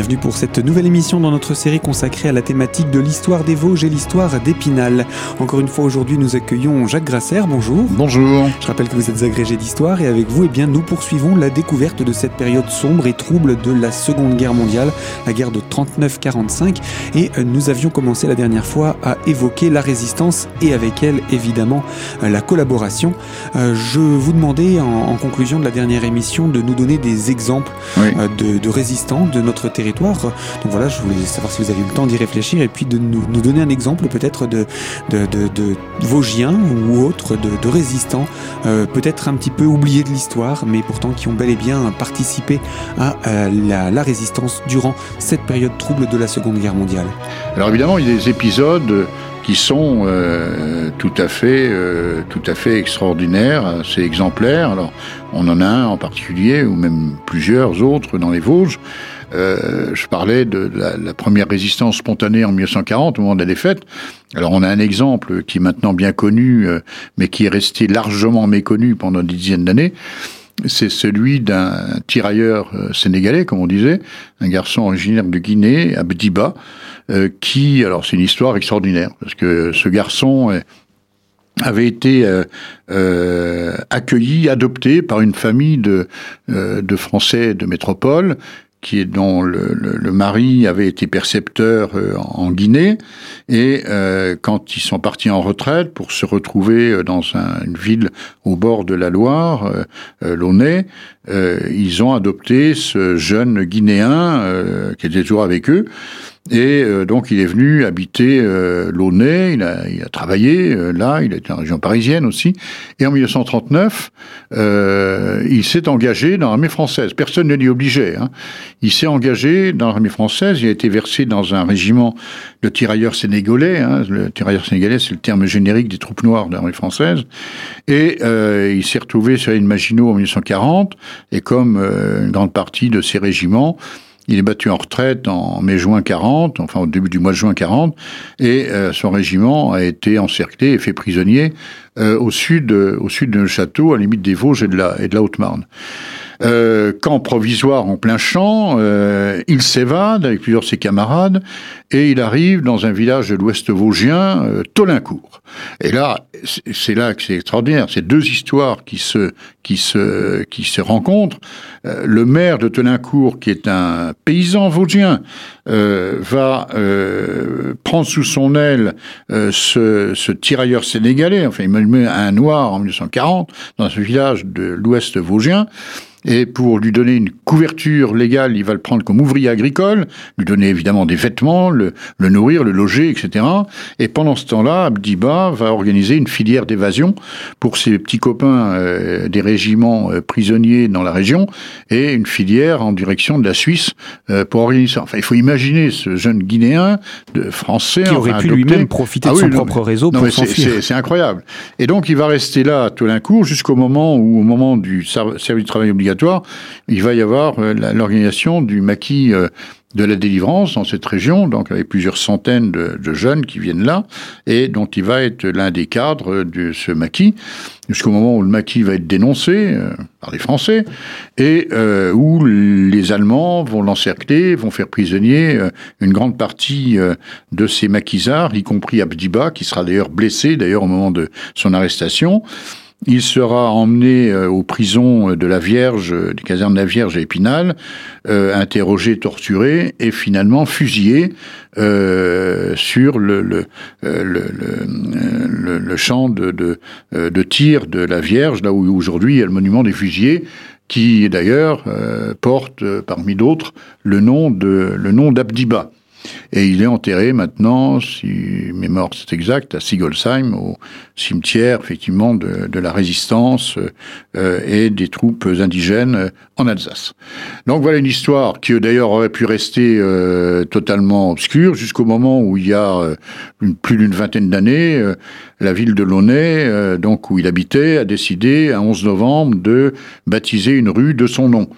bienvenue pour cette nouvelle émission dans notre série consacrée à la thématique de l'histoire des Vosges et l'histoire d'Épinal. Encore une fois aujourd'hui nous accueillons Jacques Grasser, bonjour. Bonjour. Je rappelle que vous êtes agrégé d'histoire et avec vous eh bien, nous poursuivons la découverte de cette période sombre et trouble de la Seconde Guerre mondiale, la guerre de 39-45 et euh, nous avions commencé la dernière fois à évoquer la résistance et avec elle évidemment euh, la collaboration. Euh, je vous demandais en, conclusion de la dernière émission de nous donner des exemples de, de résistants de notre territoire. Donc voilà, je voulais savoir si vous avez eu le temps d'y réfléchir et puis de nous, donner un exemple peut-être de, de, de, Vosgiens ou autres, de, résistants, euh, peut-être un petit peu oubliés de l'histoire, mais pourtant qui ont bel et bien participé à la, la résistance durant cette période trouble de la Seconde Guerre mondiale. Alors évidemment, il y a des épisodes qui sont euh, tout à fait euh, tout à fait extraordinaires, assez exemplaires. Alors on en a un en particulier ou même plusieurs autres dans les Vosges. Euh, je parlais de la, première résistance spontanée en 1940 au moment de la défaite. Alors on a un exemple qui est maintenant bien connu, euh, mais qui est resté largement méconnu pendant des dizaines d'années. C'est celui d'un tirailleur euh, sénégalais, comme on disait, un garçon originaire de Guinée, Abdiba, qui, alors c'est une histoire extraordinaire, parce que ce garçon avait été accueilli, adopté par une famille de, de Français de métropole qui est dont le, le, mari avait été percepteur euh, en Guinée et euh, quand ils sont partis en retraite pour se retrouver euh, dans une ville au bord de la Loire, euh, euh ils ont adopté ce jeune Guinéen qui était toujours avec eux et euh, donc il est venu habiter euh, Launay, il a, il a travaillé euh, là, il était en région parisienne aussi. Et en 1939, euh, il s'est engagé dans l'armée française. Personne ne l'y obligeait. Hein. Il s'est engagé dans l'armée française, il a été versé dans un régiment de tirailleurs sénégalais. Hein. Le tirailleur sénégalais, c'est le terme générique des troupes noires de l'armée française. Et il s'est retrouvé sur l'île Maginot en 1940, et comme une grande partie de ces régiments, il est battu en retraite en mai-juin 40, enfin au début du mois de juin 40, et euh, son régiment a été encerclé et fait prisonnier euh, au sud, au sud de château, à la limite des Vosges et de la Haute-Marne. Euh, camp provisoire en plein champ, euh, il s'évade avec plusieurs de ses camarades et il arrive dans un village de l'ouest vosgien, euh, Tolincourt. Et là, c'est là que c'est extraordinaire. C'est deux histoires qui se, qui se, qui se rencontrent. Euh, le maire de Tolincourt, qui est un paysan vosgien, euh, va prendre sous son aile ce, ce tirailleur sénégalais. Enfin, il met un noir en 1940 dans ce village de l'ouest vosgien. Et pour lui donner une couverture légale, il va le prendre comme ouvrier agricole, lui donner évidemment des vêtements, le, le nourrir, le loger, etc. Et pendant ce temps-là, Abdiba va organiser une filière d'évasion pour ses petits copains euh, des régiments euh, prisonniers dans la région et une filière en direction de la Suisse euh, pour organiser ça. Enfin, il faut imaginer ce jeune Guinéen, de français, qui aurait pu lui-même profiter de ah son propre réseau pour s'enfuir. C'est incroyable. Et donc, il va rester là à Tolincourt jusqu'au moment où, au moment du service du travail obligatoire il va y avoir euh, l'organisation du maquis euh, de la délivrance dans cette région, donc avec plusieurs centaines de, jeunes qui viennent là, et dont il va être l'un des cadres de ce maquis, jusqu'au moment où le maquis va être dénoncé euh, par les Français, et où les Allemands vont l'encercler, vont faire prisonnier une grande partie de ces maquisards, y compris Abdiba, qui sera d'ailleurs blessé, d'ailleurs au moment de son arrestation. Il sera emmené euh, aux prisons de la Vierge, des casernes de la Vierge à Épinal, euh, interrogé, torturé et finalement fusillé euh, sur le, le, euh, champ de, de, de, tir de la Vierge, là où aujourd'hui il y a le monument des fusillés, qui d'ailleurs porte parmi d'autres le nom le nom d'Abdiba. Et il est enterré maintenant, si mes morts c'est exact, à Sigolsheim, au cimetière effectivement de, la résistance euh, et des troupes indigènes en Alsace. Donc voilà une histoire qui d'ailleurs aurait pu rester euh, totalement obscure jusqu'au moment où il y a euh, plus d'une vingtaine d'années, euh, la ville de Launay, donc où il habitait, a décidé, un 11 novembre, de baptiser une rue de son nom.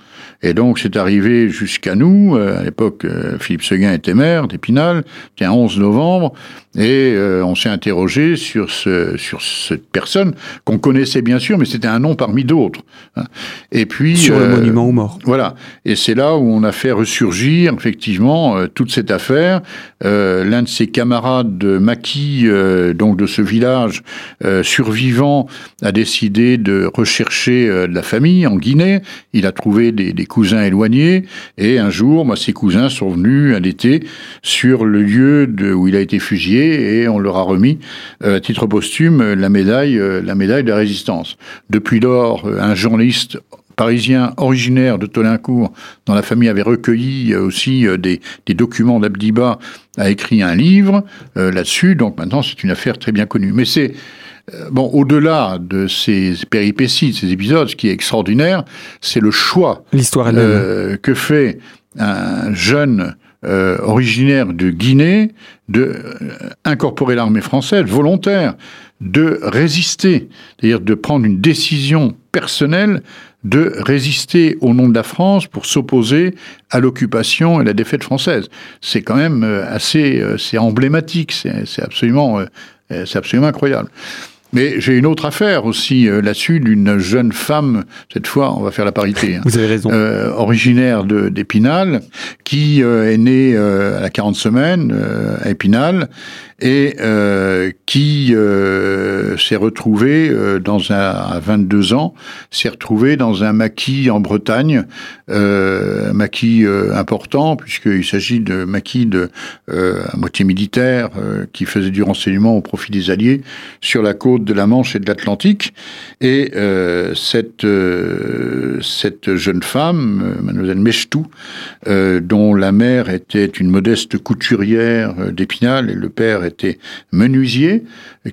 Et donc c'est arrivé jusqu'à nous. À l'époque, Philippe Seguin était maire d'Épinal, c'était un 11 novembre, et euh, on s'est interrogé sur, ce, sur cette personne qu'on connaissait bien sûr, mais c'était un nom parmi d'autres. Hein. Et puis sur le euh, monument aux morts. Voilà. Et c'est là où on a fait ressurgir effectivement euh, toute cette affaire. L'un de ses camarades de maquis, donc de ce village survivant, a décidé de rechercher de la famille en Guinée. Il a trouvé des, cousins éloignés, et un jour, moi, ses cousins sont venus un été sur le lieu de, où il a été fusillé et on leur a remis euh, à titre posthume la médaille, euh, la médaille de la résistance. Depuis lors, euh, un journaliste parisien originaire de Tolincourt, dont la famille avait recueilli aussi des, documents d'Abdiba, a écrit un livre là-dessus. Donc maintenant, c'est une affaire très bien connue. Mais c'est bon, au-delà de ces péripéties, de ces épisodes, ce qui est extraordinaire, c'est le choix L'histoire que fait un jeune euh, originaire de Guinée, de euh, incorporer l'armée française volontaire, de résister, c'est-à-dire de prendre une décision personnelle de résister au nom de la France pour s'opposer à l'occupation et la défaite française. C'est quand même euh, assez, c'est emblématique, c'est absolument, c'est absolument incroyable. Mais j'ai une autre affaire aussi euh, là-dessus d'une jeune femme, cette fois on va faire la parité. Hein, Vous avez raison. Euh, originaire d'Épinal, qui euh, est née à la 40 semaines à Épinal et qui s'est retrouvée dans un, à 22 ans, s'est retrouvée dans un maquis en Bretagne, un maquis important puisqu'il s'agit de maquis de à moitié militaire qui faisait du renseignement au profit des Alliés sur la côte de la Manche et de l'Atlantique. Et euh, cette, euh, cette jeune femme, euh, mademoiselle Mechtou, dont la mère était une modeste couturière d'Épinal et le père était menuisier,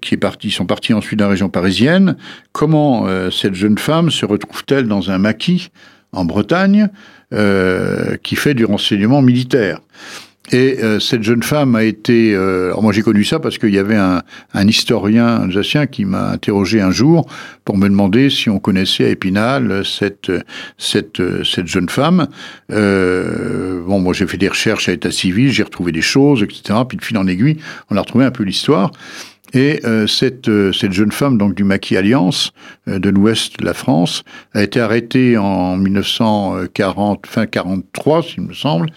qui est parti, sont partis ensuite dans la région parisienne, comment cette jeune femme se retrouve-t-elle dans un maquis en Bretagne qui fait du renseignement militaire? Et euh, cette jeune femme a été. Euh, alors moi j'ai connu ça parce qu'il y avait un, historien alsacien qui m'a interrogé un jour pour me demander si on connaissait à Épinal cette jeune femme. Euh, bon moi j'ai fait des recherches à état civil, j'ai retrouvé des choses, etc. Puis de fil en aiguille, on a retrouvé un peu l'histoire. Et euh, cette, euh, cette jeune femme donc du Maquis Alliance euh, de l'ouest de la France a été arrêtée en 1940, fin 43, s'il me semble.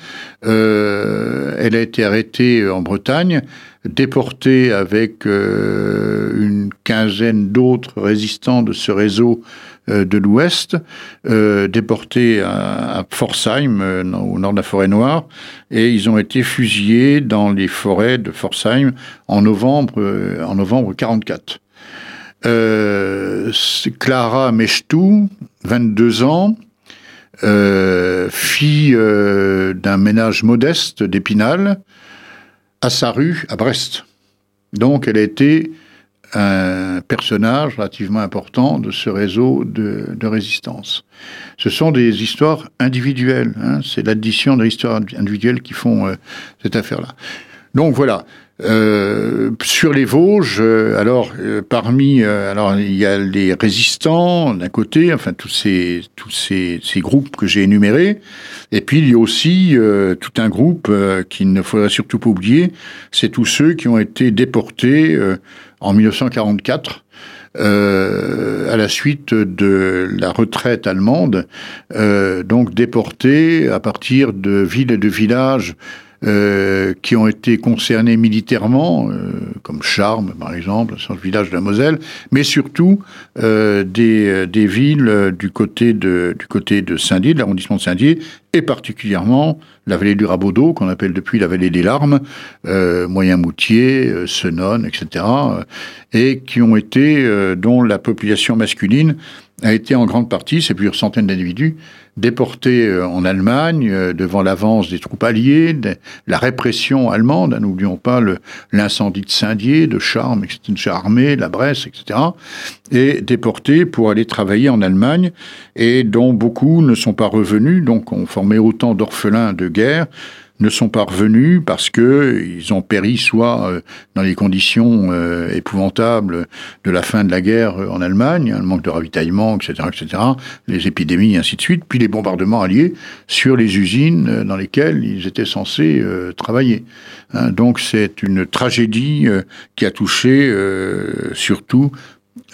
elle a été arrêtée en Bretagne, déportée avec une quinzaine d'autres résistants de ce réseau euh, de l'Ouest, euh, déportés à, à euh, au nord de la forêt noire, et ils ont été fusillés dans les forêts de Forsheim en novembre, en novembre 44. Clara Mechtou, 22 ans, fille d'un ménage modeste d'Épinal, à sa rue à Brest. Donc elle a été un personnage relativement important de ce réseau de, résistance. Ce sont des histoires individuelles, hein, c'est l'addition des histoires individuelles qui font euh, cette affaire-là. Donc voilà. Euh, sur les Vosges, euh, alors parmi, alors il y a les résistants d'un côté, enfin tous ces tous ces, groupes que j'ai énumérés, et puis il y a aussi tout un groupe qu'il ne faudrait surtout pas oublier, c'est tous ceux qui ont été déportés en 1944. Euh, à la suite de la retraite allemande, euh, donc déportés à partir de villes et de villages euh, qui ont été concernés militairement, euh, comme Charmes par exemple, un village de la Moselle, mais surtout euh, des, des, villes du côté de, du côté de Saint-Dié, de l'arrondissement de Saint-Dié, et particulièrement la vallée du Rabaudot, qu'on appelle depuis la vallée des Larmes, euh, Moyen-Moutier, Senon, etc., et qui ont été, dont la population masculine a été en grande partie, c'est plusieurs centaines d'individus, déportés euh, en Allemagne euh, devant l'avance des troupes alliées, la répression allemande, hein, n'oublions pas l'incendie de Saint-Dié, de Charmes, Charmé, la Bresse, etc., et déportés pour aller travailler en Allemagne, et dont beaucoup ne sont pas revenus, donc ont formé autant d'orphelins de guerre, ne sont pas revenus parce que ils ont péri soit dans les conditions épouvantables de la fin de la guerre en Allemagne, un manque de ravitaillement, etc., etc., les épidémies, ainsi de suite, puis les bombardements alliés sur les usines dans lesquelles ils étaient censés travailler. Hein, donc c'est une tragédie qui a touché surtout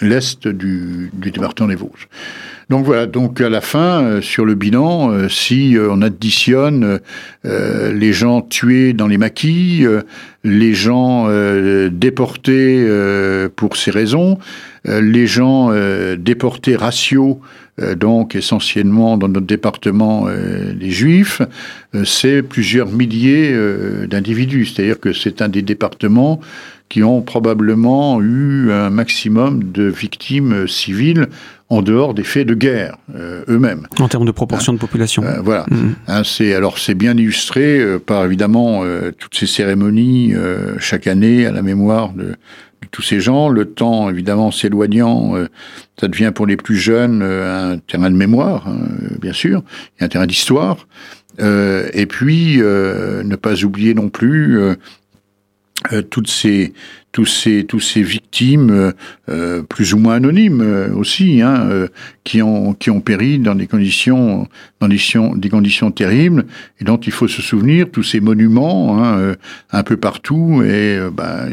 l'est du, département des Vosges. Donc voilà, donc à la fin, euh, sur le bilan, euh, si euh, on additionne les gens tués dans les maquis, les gens déportés pour ces raisons, les gens déportés raciaux, donc essentiellement dans notre département les juifs, c'est plusieurs milliers d'individus. C'est-à-dire que c'est un des départements qui ont probablement eu un maximum de victimes civiles en dehors des faits de guerre euh, eux-mêmes. En termes de proportion de population. Euh, voilà. Mm. Hein, c'est alors c'est bien illustré euh, par évidemment toutes ces cérémonies chaque année à la mémoire de, de, tous ces gens. Le temps évidemment s'éloignant, ça devient pour les plus jeunes un terrain de mémoire, hein, bien sûr, et un terrain d'histoire. et puis ne pas oublier non plus toutes ces tous ces tous ces victimes euh, euh, plus ou moins anonymes aussi hein, qui ont qui ont péri dans des conditions dans des, des conditions terribles et dont il faut se souvenir tous ces monuments hein, un peu partout et ben,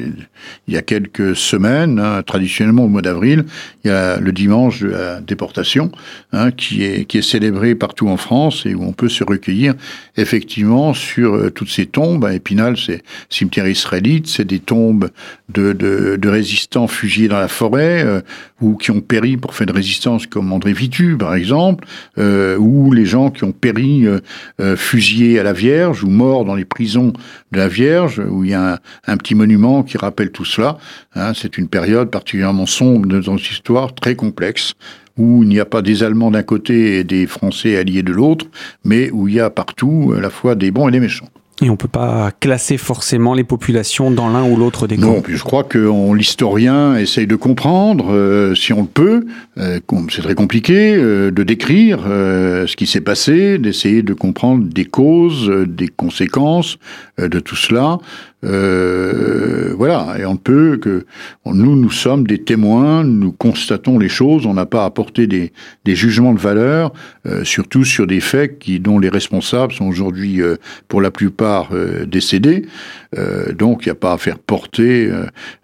il y a quelques semaines hein, traditionnellement au mois d'avril il y a le dimanche de la déportation hein, qui est qui est célébré partout en France et où on peut se recueillir effectivement sur toutes ces tombes. À Épinal c'est cimetière israélite c'est des tombes de, de, résistants fusillés dans la forêt euh, ou qui ont péri pour faire de résistance, comme André Vitu, par exemple, euh, ou les gens qui ont péri euh, fusillés à la Vierge ou morts dans les prisons de la Vierge, où il y a un, petit monument qui rappelle tout cela. Hein. c'est une période particulièrement sombre de notre histoire, très complexe où il n'y a pas des Allemands d'un côté et des Français alliés de l'autre, mais où il y a partout à la fois des bons et des méchants. Et on ne peut pas classer forcément les populations dans l'un ou l'autre des camps. Non, je crois que l'historien essaye de comprendre, euh, si on le peut, euh, c'est très compliqué, euh, de décrire ce qui s'est passé, d'essayer de comprendre des causes, des conséquences de tout cela. Euh, voilà, et on peut que nous, nous sommes des témoins, nous constatons les choses, on n'a pas apporté des, des, jugements de valeur, euh, surtout sur des faits qui, dont les responsables sont aujourd'hui, euh, pour la plupart, décédés. donc, il n'y a pas à faire porter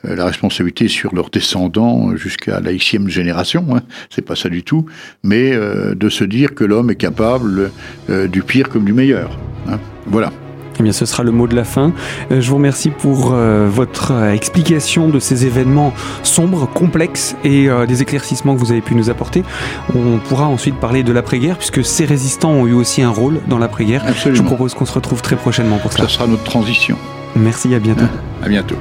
la responsabilité sur leurs descendants jusqu'à la xème génération. Hein, c'est pas ça du tout, mais de se dire que l'homme est capable du pire comme du meilleur. Hein, voilà. Eh bien, ce sera le mot de la fin. Euh, je vous remercie pour euh, votre euh, explication de ces événements sombres, complexes et des éclaircissements que vous avez pu nous apporter. On pourra ensuite parler de l'après-guerre puisque ces résistants ont eu aussi un rôle dans l'après-guerre. Je vous propose qu'on se retrouve très prochainement pour ça. Ça sera notre transition. Merci, à bientôt. À bientôt.